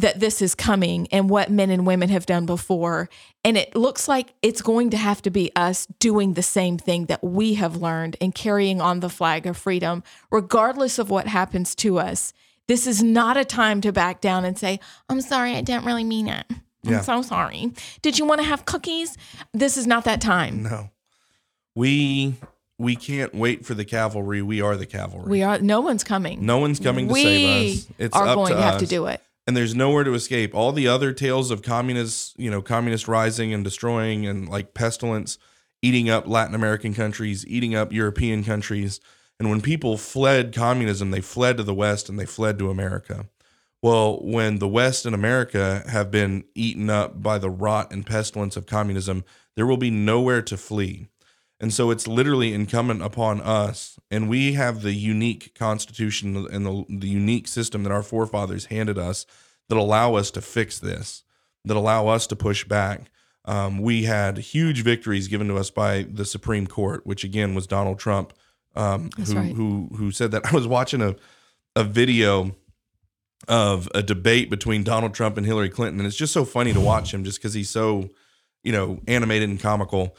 that this is coming and what men and women have done before. And it looks like it's going to have to be us doing the same thing that we have learned and carrying on the flag of freedom, regardless of what happens to us. This is not a time to back down and say, I'm sorry, I didn't really mean it. I'm Yeah. so sorry. Did you want to have cookies? This is not that time. No. We we can't wait for the cavalry. We are the cavalry. We are no one's coming. no one's coming to we save us. It's are up going to, to have to do it. and there's nowhere to escape. All the other tales of communists, you know, communist rising and destroying and like pestilence eating up Latin American countries, eating up European countries. And when people fled communism, they fled to the West and they fled to America. Well, when the West and America have been eaten up by the rot and pestilence of communism, there will be nowhere to flee. And so it's literally incumbent upon us, and we have the unique constitution and the, the unique system that our forefathers handed us that allow us to fix this, that allow us to push back. Um, we had huge victories given to us by the Supreme Court, which again was Donald Trump, um, who, right. who who said that. I was watching a a video of a debate between Donald Trump and Hillary Clinton, and it's just so funny to watch him, just because he's so you know animated and comical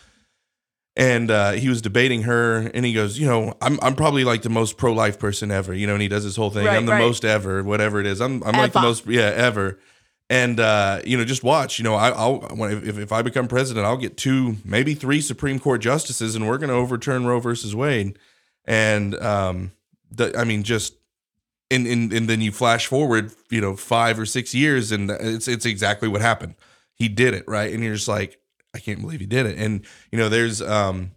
and uh, he was debating her, and he goes, "You know, I'm I'm probably like the most pro life person ever, you know." And he does this whole thing. Right, I'm the right. most ever, whatever it is. I'm I'm like the most, yeah, ever. And uh, you know, just watch. You know, I, I'll if if I become president, I'll get two, maybe three Supreme Court justices, and we're going to overturn Roe versus Wade. And um, the, I mean, just and, and and then you flash forward, you know, five or six years, and it's it's exactly what happened. He did it, right? And you're just like, I can't believe he did it. And you know, there's um,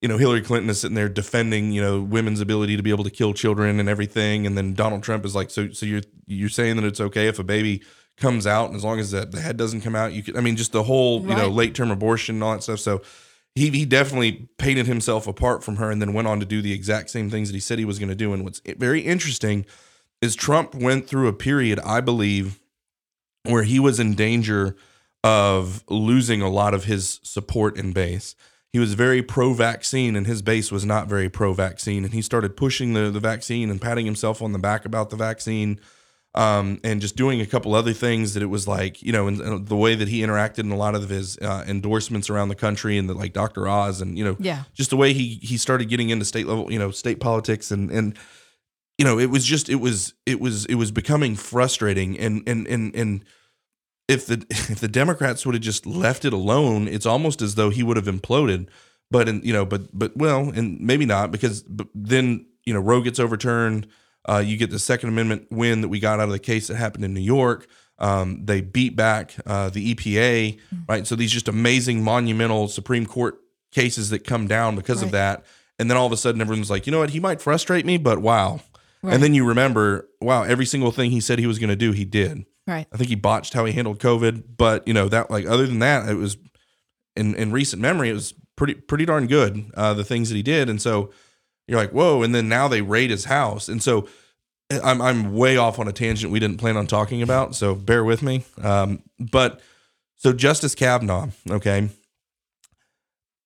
you know, Hillary Clinton is sitting there defending, you know, women's ability to be able to kill children and everything, and then Donald Trump is like, so so you're you're saying that it's okay if a baby comes out, and as long as that the head doesn't come out, you could. I mean, just the whole you know late term abortion and all that stuff. So. He, he definitely painted himself apart from her and then went on to do the exact same things that he said he was going to do. And what's very interesting is Trump went through a period, I believe, where he was in danger of losing a lot of his support and base. He was very pro vaccine and his base was not very pro vaccine. And he started pushing the, the vaccine and patting himself on the back about the vaccine um, and just doing a couple other things that it was like, you know, and, and the way that he interacted in a lot of his uh, endorsements around the country and the, like Dr. Oz and, you know, Yeah. just the way he he started getting into state level, you know, state politics and and you know, it was just it was it was it was becoming frustrating and and and and if the if the Democrats would have just left it alone, it's almost as though he would have imploded. But in you know, but but well, and maybe not because but then you know Roe gets overturned. Uh, you get the Second Amendment win that we got out of the case that happened in New York. Um, they beat back uh, the EPA, right? So these just amazing, monumental Supreme Court cases that come down because of that. And then all of a sudden, everyone's like, you know what? He might frustrate me, but wow. Right. And then you remember, wow, every single thing he said he was going to do, he did. Right. I think he botched how he handled COVID, but you know that like other than that, it was in in recent memory, it was pretty pretty darn good. Uh, the things that he did, and so you're like, whoa! And then now they raid his house, and so eh, I'm I'm way off on a tangent we didn't plan on talking about, so bear with me. Um, but so Justice Kavanaugh, okay.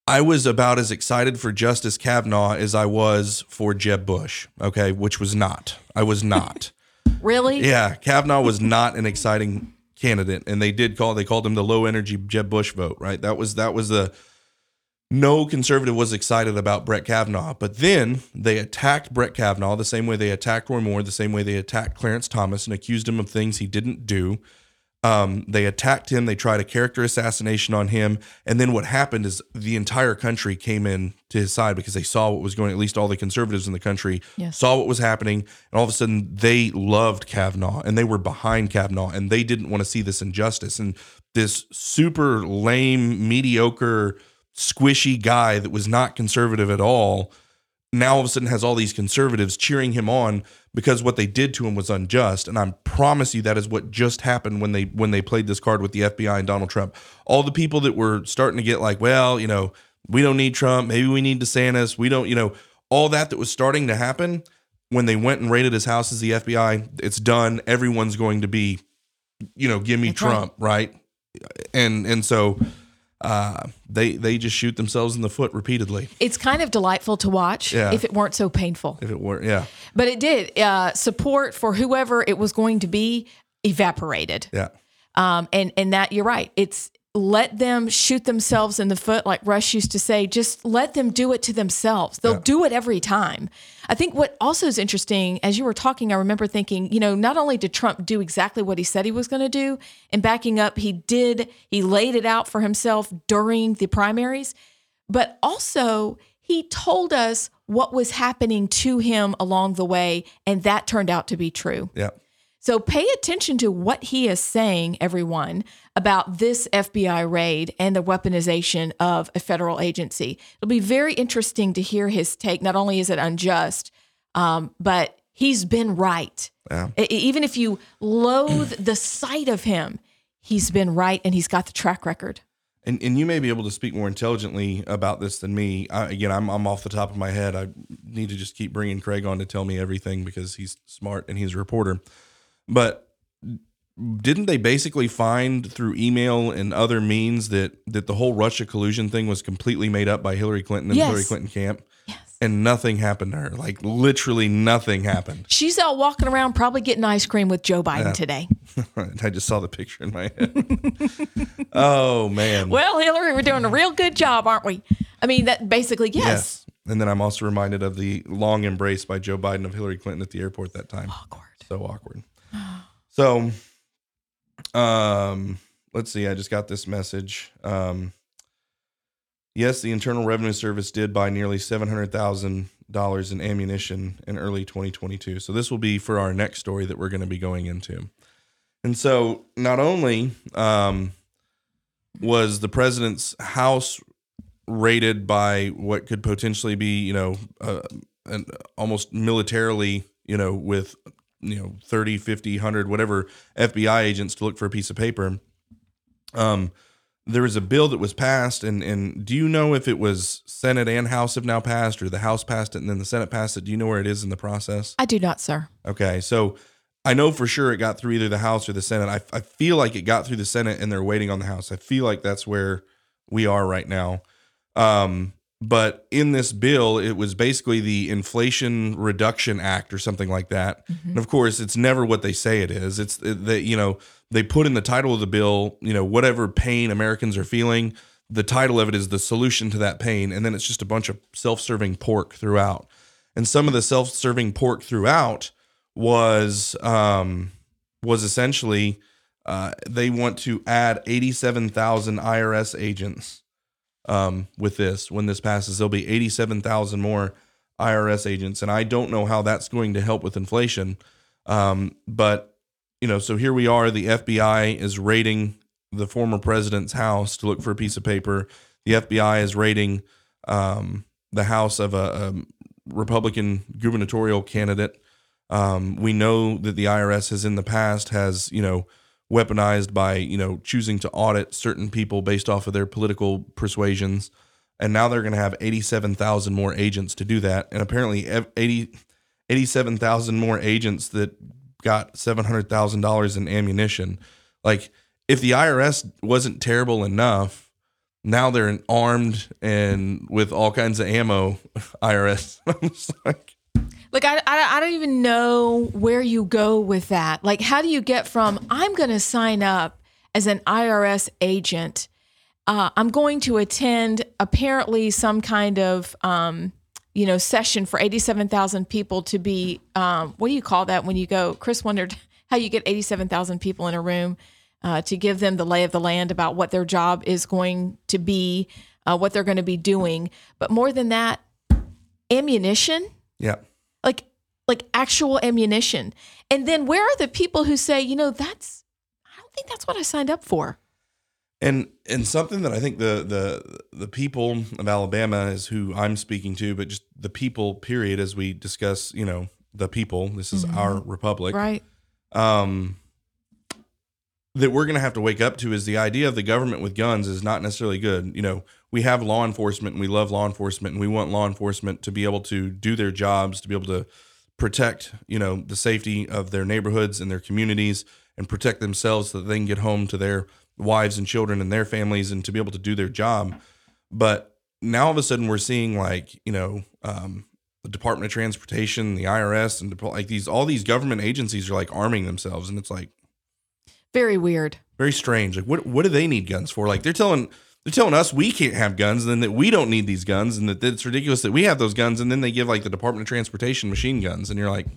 I was about as excited for Justice Kavanaugh as I was for Jeb Bush, okay, which was not. I was not. Really? Yeah, Kavanaugh was not an exciting candidate, and they did call they called him the low energy Jeb Bush vote. Right? That was that was the no conservative was excited about Brett Kavanaugh. But then they attacked Brett Kavanaugh the same way they attacked Roy Moore, the same way they attacked Clarence Thomas, and accused him of things he didn't do. Um, they attacked him. They tried a character assassination on him. And then what happened is the entire country came in to his side because they saw what was going. At least all the conservatives in the country Yes. saw what was happening, and all of a sudden they loved Kavanaugh and they were behind Kavanaugh, and they didn't want to see this injustice and this super lame, mediocre, squishy guy that was not conservative at all. Now all of a sudden has all these conservatives cheering him on because what they did to him was unjust. And I promise you that is what just happened when they when they played this card with the FBI and Donald Trump. All the people that were starting to get like, well, you know, we don't need Trump, maybe we need DeSantis, we don't, you know, all that that was starting to happen when they went and raided his house as the FBI, it's done. Everyone's going to be, you know, give me. Trump, right? And and so uh, they they just shoot themselves in the foot repeatedly. It's kind of delightful to watch Yeah. if it weren't so painful. If it were, yeah, But it did. Uh, support for whoever it was going to be evaporated. yeah. Um, and and that you're right. It's let them shoot themselves in the foot, like Rush used to say. Just let them do it to themselves. They'll Yeah. do it every time. I think what also is interesting, as you were talking, I remember thinking, you know, not only did Trump do exactly what he said he was going to do, and backing up, he did. He laid it out for himself during the primaries, but also he told us what was happening to him along the way, and that turned out to be true. Yeah. So pay attention to what he is saying, everyone, about this FBI raid and the weaponization of a federal agency. It'll be very interesting to hear his take. Not only is it unjust, um, but he's been right. Yeah. Even if you loathe the sight of him, he's been right and he's got the track record. And and you may be able to speak more intelligently about this than me. I, again, I'm I'm off the top of my head. I need to just keep bringing Craig on to tell me everything because he's smart and he's a reporter. But didn't they basically find through email and other means that that the whole Russia collusion thing was completely made up by Hillary Clinton and Yes. Hillary Clinton camp? Yes. And nothing happened to her. Like literally nothing happened. She's out walking around probably getting ice cream with Joe Biden today. I just saw the picture in my head. oh man. Well, Hillary, we're doing a real good job, aren't we? I mean, that basically, yes. And then I'm also reminded of the long embrace by Joe Biden of Hillary Clinton at the airport that time. Awkward. So awkward. So, um, let's see. I just got this message. Um, yes, the Internal Revenue Service did buy nearly seven hundred thousand dollars in ammunition in early 2022. So this will be for our next story that we're going to be going into. And so, not only um, was the president's house raided by what could potentially be, you know, uh, an almost militarily, you know, with you know 30 50 100 whatever fbi agents to look for a piece of paper. Um there was a bill that was passed and and do you know if it was senate and house have now passed or the house passed it and then the senate passed it? Do you know where it is in the process? I do not, sir. okay so i know for sure it got through either the house or the senate. I, I feel like it got through the senate and they're waiting on the house. I feel like that's where we are right now. Um but in this bill, it was basically the Inflation Reduction Act or something like that. And of course, it's never what they say it is. It's that you know they put in the title of the bill, you know, whatever pain Americans are feeling. The title of it is the solution to that pain, and then it's just a bunch of self-serving pork throughout. And some of the self-serving pork throughout was um, was essentially uh, they want to add eighty-seven thousand IRS agents um, with this. When this passes, there'll be 87,000 more IRS agents. And I don't know how that's going to help with inflation. Um, but, you know, so here we are. The FBI is raiding the former president's house to look for a piece of paper. The FBI is raiding um, the house of a, a Republican gubernatorial candidate. Um, we know that the IRS has in the past has, you know, weaponized by you know choosing to audit certain people based off of their political persuasions. And now they're going to have 87,000 more agents to do that. And apparently ev- 80 87,000 more agents that got $700,000 in ammunition. Like if the IRS wasn't terrible enough now they're armed and with all kinds of ammo IRS I'm just like Like I, I, I don't even know where you go with that. Like, how do you get from I'm going to sign up as an IRS agent? Uh, I'm going to attend apparently some kind of um, you know session for 87,000 people to be um, what do you call that when you go? Chris wondered how you get 87,000 people in a room uh, to give them the lay of the land about what their job is going to be, uh, what they're going to be doing. But more than that, ammunition Yeah. Like actual ammunition. And then where are the people who say, you know, that's I don't think that's what I signed up for. And and something that I think the the the people of Alabama is who I'm speaking to, but just the people period as we discuss, you know, the people. This is our republic. Right. um, that we're going to have to wake up to is the idea of the government with guns is not necessarily good. You know, we have law enforcement and we love law enforcement and we want law enforcement to be able to do their jobs, to be able to protect, you know, the safety of their neighborhoods and their communities and protect themselves so that they can get home to their wives and children and their families and to be able to do their job. But now all of a sudden we're seeing like, you know, um, the Department of Transportation, the IRS, and like these all these government agencies are like arming themselves, and it's like Very weird. very strange. Like, what what do they need guns for? Like, they're telling they're telling us we can't have guns, and then that we don't need these guns, and that it's ridiculous that we have those guns, and then they give like the Department of Transportation machine guns, and you're like,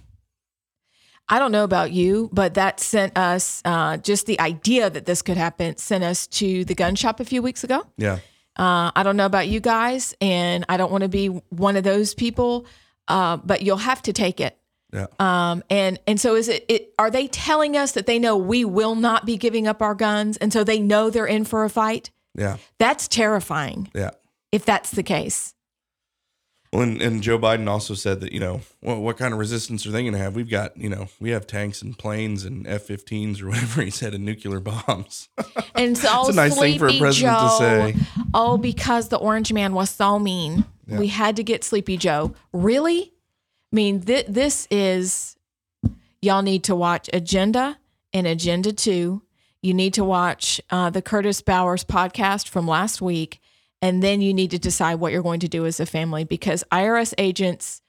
I don't know about you, but that sent us uh, just the idea that this could happen sent us to the gun shop a few weeks ago. yeah, Uh, I don't know about you guys, and I don't want to be one of those people, uh, but you'll have to take it. yeah, Um, and and so is it, it? Are they telling us that they know we will not be giving up our guns, and so they know they're in for a fight? Yeah, That's terrifying yeah. if that's the case. Well, and, and Joe Biden also said that you know well, what kind of resistance are they going to have? We've got you know we have tanks and planes and F-15s or whatever he said and nuclear bombs. And so It's a nice thing for a president to say. Oh, because the orange man was so mean, we had to get Sleepy Joe. Really? I mean, th- this is y'all need to watch Agenda and Agenda Two. You need to watch uh, the Curtis Bowers podcast from last week, and then you need to decide what you're going to do as a family because IRS agents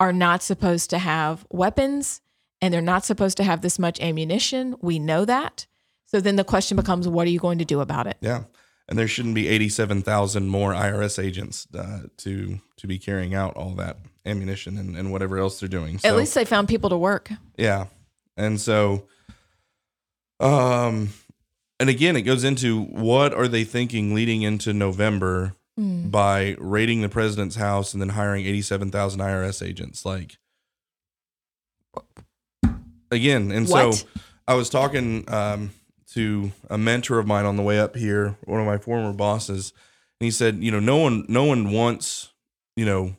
are not supposed to have weapons and they're not supposed to have this much ammunition. We know that. So then the question becomes, what are you going to do about it? Yeah, and there shouldn't be eighty-seven thousand more IRS agents uh, to to be carrying out all that ammunition and, and whatever else they're doing. At least they found people to work. yeah, and so, um, and again, it goes into what are they thinking leading into November Hmm. by raiding the president's house and then hiring eighty-seven thousand IRS agents? Like, again, and What? so I was talking um, to a mentor of mine on the way up here, one of my former bosses, and he said, you know, no one, no one wants, you know,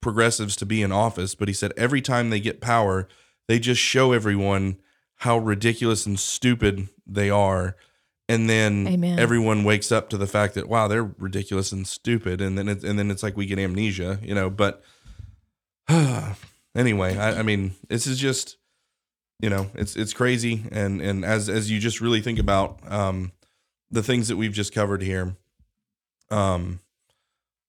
progressives to be in office, but he said every time they get power, they just show everyone how ridiculous and stupid they are. And then Amen. everyone wakes up to the fact that wow, they're ridiculous and stupid, and then it, and then it's like we get amnesia, you know. But anyway, I, I mean, this is just you know it's it's crazy and and as as you just really think about um the things that we've just covered here um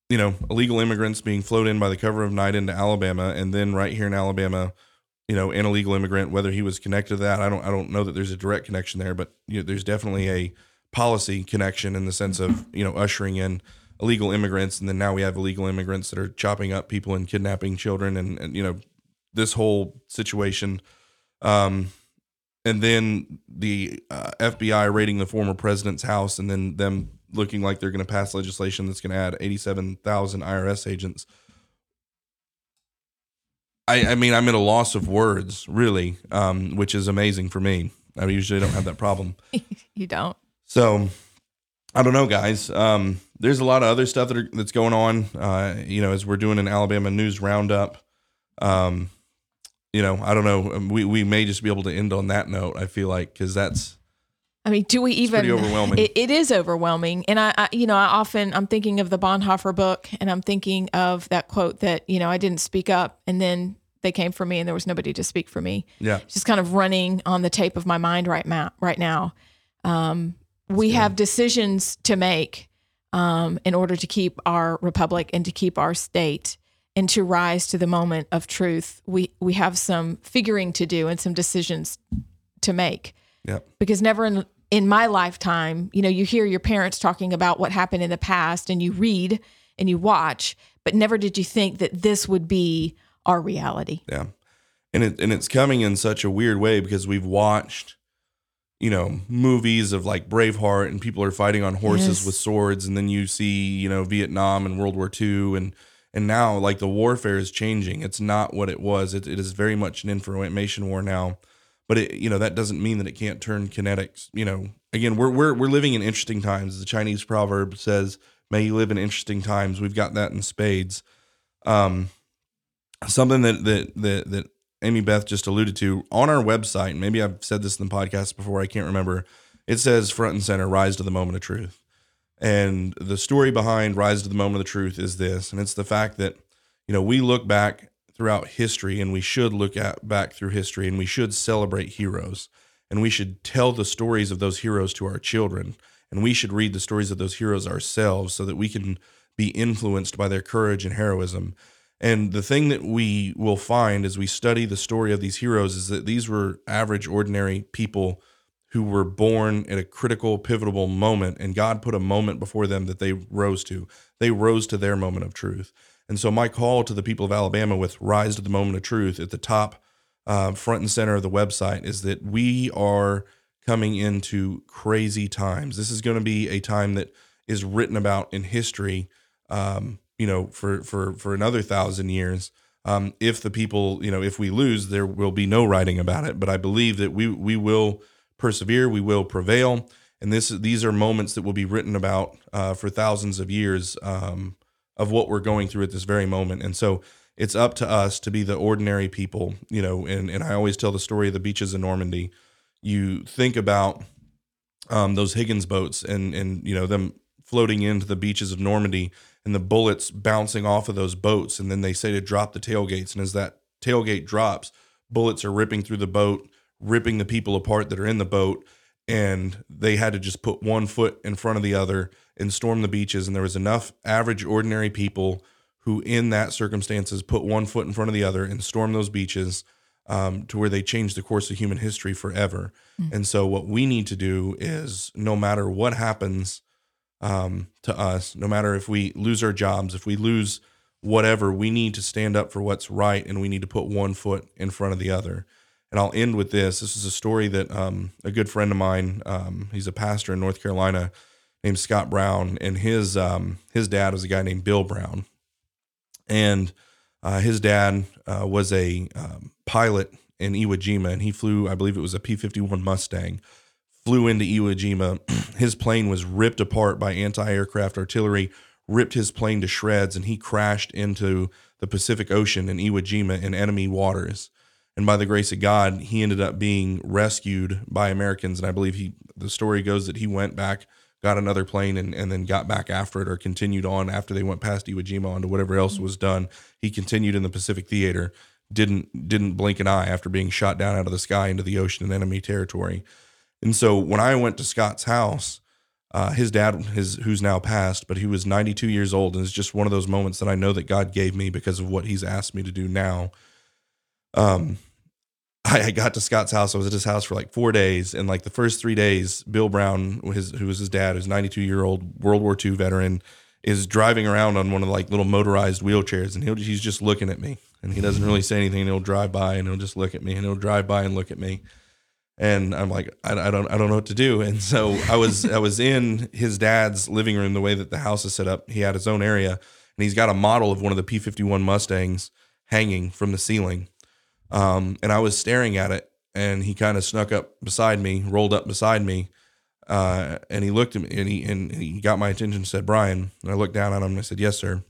you know illegal immigrants being flown in by the cover of night into Alabama and then right here in Alabama you know an illegal immigrant whether he was connected to that I don't I don't know that there's a direct connection there but you know there's definitely a policy connection in the sense of you know ushering in illegal immigrants and then now we have illegal immigrants that are chopping up people and kidnapping children and, and you know this whole situation um, and then the uh, FBI raiding the former president's house, and then them looking like they're going to pass legislation that's going to add 87,000 IRS agents. I, I mean, I'm at a loss of words, really, um, which is amazing for me. I usually don't have that problem. You don't. So I don't know, guys. Um, there's a lot of other stuff that are, that's going on. Uh, you know, as we're doing an Alabama news roundup. Um, you know, I don't know. We we may just be able to end on that note. I feel like because that's I mean, do we even? pretty overwhelming. It, it is overwhelming, and I, I, you know, I often I'm thinking of the Bonhoeffer book, and I'm thinking of that quote that you know I didn't speak up, and then they came for me, and there was nobody to speak for me. yeah, It's just kind of running on the tape of my mind right now. Right now, um, we have decisions to make um, in order to keep our republic and to keep our state. and to rise to the moment of truth, we we have some figuring to do and some decisions to make. Yep. Because never in in my lifetime, you know, you hear your parents talking about what happened in the past and you read and you watch, but never did you think that this would be our reality. Yeah. And it and it's coming in such a weird way because we've watched you know movies of like Braveheart and people are fighting on horses Yes. with swords and then you see you know Vietnam and World War II and and now like the warfare is changing it's not what it was it, it is very much an information war now but it you know that doesn't mean that it can't turn kinetics you know again we're we're we're living in interesting times the Chinese proverb says may you live in interesting times we've got that in spades um something that that that that Amie Beth just alluded to on our website, maybe I've said this in the podcast before, I can't remember. It says front and center, rise to the moment of truth. And the story behind rise to the moment of the truth is this, and it's the fact that, you know, we look back throughout history and we should look at back through history and we should celebrate heroes and we should tell the stories of those heroes to our children and we should read the stories of those heroes ourselves so that we can be influenced by their courage and heroism. And the thing that we will find as we study the story of these heroes is that these were average, ordinary people who were born at a critical, pivotal moment, and God put a moment before them that they rose to. They rose to their moment of truth. And so, my call to the people of Alabama with Rise to the Moment of Truth at the top, uh, front and center of the website is that we are coming into crazy times. This is going to be a time that is written about in history um, you know, for for for another thousand years. Um, if the people, you know, if we lose, there will be no writing about it. But I believe that we we will persevere, we will prevail, and this these are moments that will be written about uh, for thousands of years um, of what we're going through at this very moment. And so it's up to us to be the ordinary people, you know. And and I always tell the story of the beaches in Normandy. You think about um, those Higgins boats and and you know them floating into the beaches of Normandy and the bullets bouncing off of those boats. And then they say to drop the tailgates. And as that tailgate drops, bullets are ripping through the boat, ripping the people apart that are in the boat. And they had to just put one foot in front of the other and storm the beaches. And there was enough average, ordinary people who, in that circumstances, put one foot in front of the other and stormed those beaches um, to where they changed the course of human history forever. And so, what we need to do is no matter what happens, um, to us, no matter if we lose our jobs, if we lose whatever, we need to stand up for what's right and we need to put one foot in front of the other. And I'll end with this. This is a story that um, a good friend of mine, um, he's a pastor in North Carolina named Scott Brown, and his um, his dad was a guy named Bill Brown. And uh, his dad uh, was a um, pilot in Iwo Jima, and he flew, I believe it was a P 51 Mustang flew into Iwo Jima. His plane was ripped apart by anti aircraft artillery, ripped his plane to shreds, and he crashed into the Pacific Ocean in Iwo Jima in enemy waters. And by the grace of God, he ended up being rescued by Americans. And I believe he, the story goes that he went back, got another plane, and, and then got back after it or continued on after they went past Iwo Jima onto whatever else was done. He continued in the Pacific Theater, didn't didn't blink an eye after being shot down out of the sky into the ocean in enemy territory. And so when I went to Scott's house, uh, his dad, his who's now passed, but he was 92 years old, and it's just one of those moments that I know that God gave me because of what He's asked me to do now. Um, I, got to Scott's house. I was at his house for like four days, and like the first three days, Bill Brown, his who was his dad, who's 92 year old World War II veteran, is driving around on one of the like little motorized wheelchairs, and he'll, he's just looking at me, and he doesn't really say anything. And he'll drive by, and he'll just look at me, and he'll drive by and look at me and I'm like, I, I, don't, I don't know what to do. And so I was, I was in his dad's living room. The way that the house is set up, he had his own area, and he's got a model of one of the P51 Mustangs hanging from the ceiling. Um, and I was staring at it, and he kind of snuck up beside me, rolled up beside me, uh, and he looked at me, and he and he got my attention. and Said, "Bryan," and I looked down at him, and I said, "Yes, sir."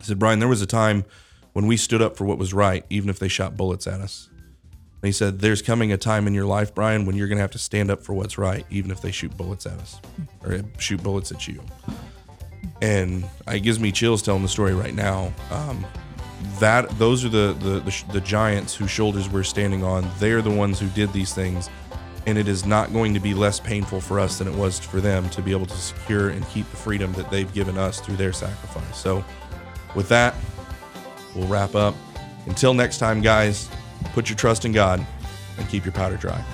I said, "Bryan, there was a time when we stood up for what was right, even if they shot bullets at us." And he said, There's coming a time in your life, Bryan, when you're going to have to stand up for what's right, even if they shoot bullets at us or shoot bullets at you. And it gives me chills telling the story right now. Um, that those are the, the the the giants whose shoulders we're standing on. They're the ones who did these things, and it is not going to be less painful for us than it was for them to be able to secure and keep the freedom that they've given us through their sacrifice. So, with that, we'll wrap up. Until next time, guys, put your trust in God and keep your powder dry.